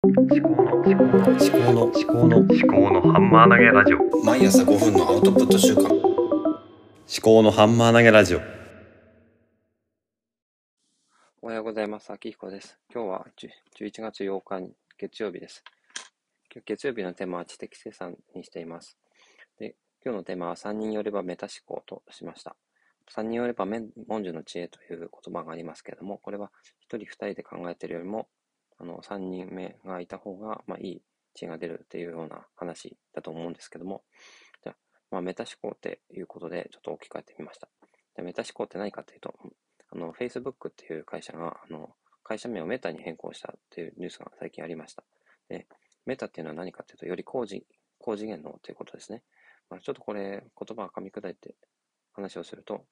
思考の思考の思考の思考の思考のハンマー投げラジオ毎朝5分のアウトプット週間思考のハンマー投げラジオおはようございます。秋彦です。今日は10 11月8日に月曜日です。今日月曜日のテーマは知的生産にしています。で今日のテーマは3人よればメタ思考としました。3人よれば文殊の知恵という言葉がありますけれども、これは1人2人で考えているよりも、あの3人目がいた方が、まあ、いい知恵が出るっていうような話だと思うんですけども、じゃあ、まあ、メタ思考っていうことでちょっと置き換えてみました。でメタ思考って何かっていうと、あの、Facebook っていう会社が、あの、会社名をメタに変更したっていうニュースが最近ありました。で、メタっていうのは何かっていうと、より高次高次元のということですね。まあ、ちょっとこれ、言葉を噛み砕いて話をすると、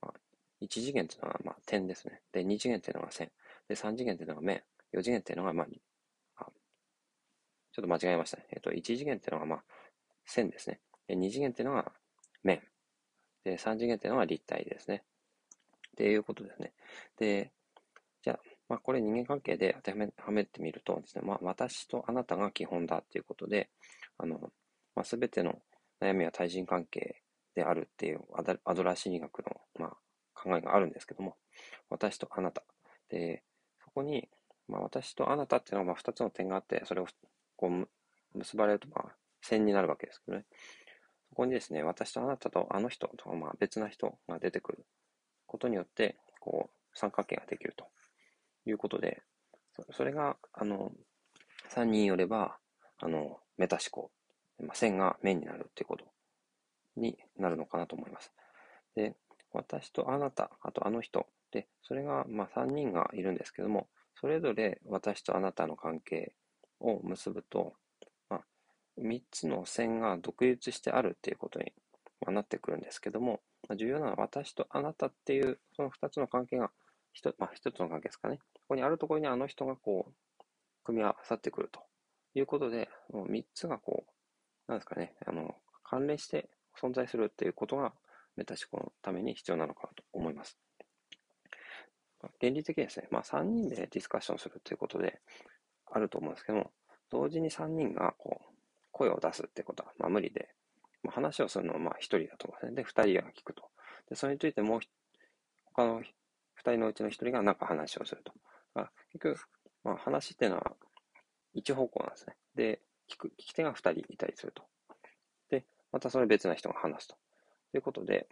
まあ、1次元っていうのはまあ点ですね。で、2次元っていうのが線。で、3次元っていうのが面。4次元っていうのが、まあ、あちょっと間違えましたね。えっと、1次元っていうのが、まあ、線ですね。で、2次元っていうのが面。で、3次元っていうのが立体ですね。っていうことですね。で、じゃあ、まあ、これ人間関係で当てはめはめてみるとですね、まあ、私とあなたが基本だっていうことで、あの、まあ、すべての悩みは対人関係であるっていうアドアドラー心理学の、まあ、考えがあるんですけども、私とあなた。で、そこに、まあ、私とあなたっていうのはまあ2つの点があって、それをこう結ばれるとまあ線になるわけですけどね。そこにですね、私とあなたとあの人とまあ別な人が出てくることによって、こう、三角形ができるということで、それが、あの、3人よれば、あの、メタ思考、まあ、線が面になるっていうことになるのかなと思います。で、私とあなた、あとあの人、で、それが、まあ3人がいるんですけども、それぞれ私とあなたの関係を結ぶと、まあ、3つの線が独立してあるっていうことになってくるんですけども、ま重要なのは私とあなたっていうその2つの関係が一,、まあ、一つの関係ですかね。ここにあるところにあの人がこう、組み合わさってくるということで、もう3つがこう、なんですかね、あの、関連して存在するっていうことがメタ思考のために必要なのかなと思います。原理的にですね、まあ3人でディスカッションするということであると思うんですけども、同時に3人がこう、声を出すってことはまあ無理で、まあ、話をするのはまあ1人だと思うんですね。で、2人が聞くと。で、それについてもう他の2人のうちの1人がなんか話をすると。だ結局、まあ話っていうのは一方向なんですね。で、聞く、聞き手が2人いたりすると。で、またそれ別な人が話すと。ということで、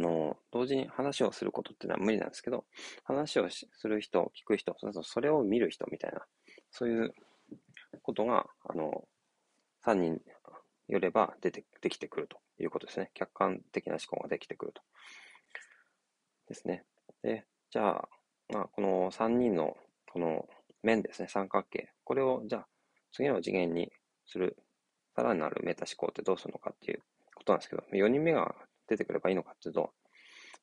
あの、同時に話をすることっていうのは無理なんですけど、話をする人、聞く人、それを見る人みたいな、そういうことが、あの、3人よれば出て、できてくるということですね。客観的な思考ができてくると。ですね。で、じゃあ、まあ、この3人の、この面ですね、三角形。これを、じゃあ、次の次元にする、さらなるメタ思考ってどうするのかっていうことなんですけど、4人目が出てくればいいのかっていうと、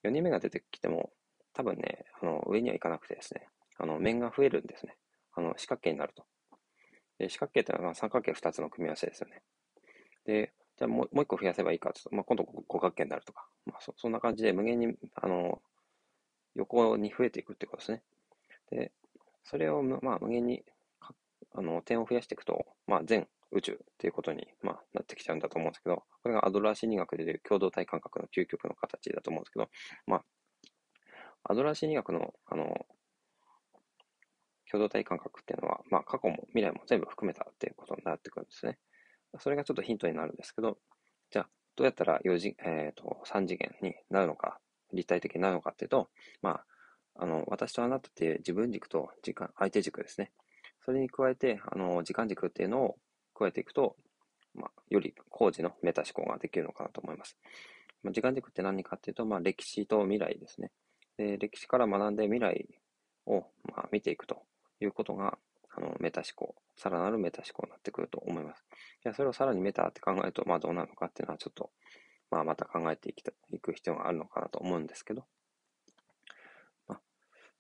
4人目が出てきても、多分ね、あの、上には行かなくてですね、あの、面が増えるんですね。あの、四角形になると。で、四角形ってのは三角形2つの組み合わせですよね。で、じゃあもうもう一個増やせばいいかというと、まあ、今度五角形になるとか、まあそ、そんな感じで無限に、あの、横に増えていくってことですね。で、それを、まあ、無限に、あの、点を増やしていくと、まあ、全宇宙っていうことに、まあ、なってきちゃうんだと思うんですけど、これがアドラー心理学でいう共同体感覚の究極の形だと思うんですけど、まあ、アドラー心理学の、あの、共同体感覚っていうのは、まあ、過去も未来も全部含めたっていうことになってくるんですね。それがちょっとヒントになるんですけど、じゃあ、どうやったら4次、えっ、ー、と、3次元になるのか、立体的になるのかっていうと、まあ、あの、私とあなたっていう自分軸と時間、相手軸ですね。それに加えて、あの、時間軸っていうのを加えていくと、まあ、より工事のメタ思考ができるのかなと思います。まあ、時間軸って何かっていうと、まあ、歴史と未来ですね。で歴史から学んで未来を、まあ、見ていくということが、あの、メタ思考、さらなるメタ思考になってくると思います。じゃそれをさらにメタって考えると、まあ、どうなるのかっていうのはちょっと、まあ、また考えていきたいく必要があるのかなと思うんですけど、まあ、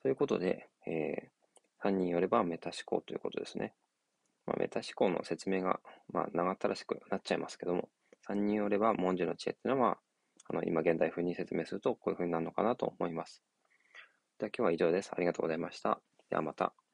そういうことで、えー、3人よればメタ思考ということですね。まあ、メタ思考の説明が、まあ、長ったらしくなっちゃいますけども、3人よれば文字の知恵っていうのは、あの、今現代風に説明するとこういう風になるのかなと思います。では今日は以上です。ありがとうございました。ではまた。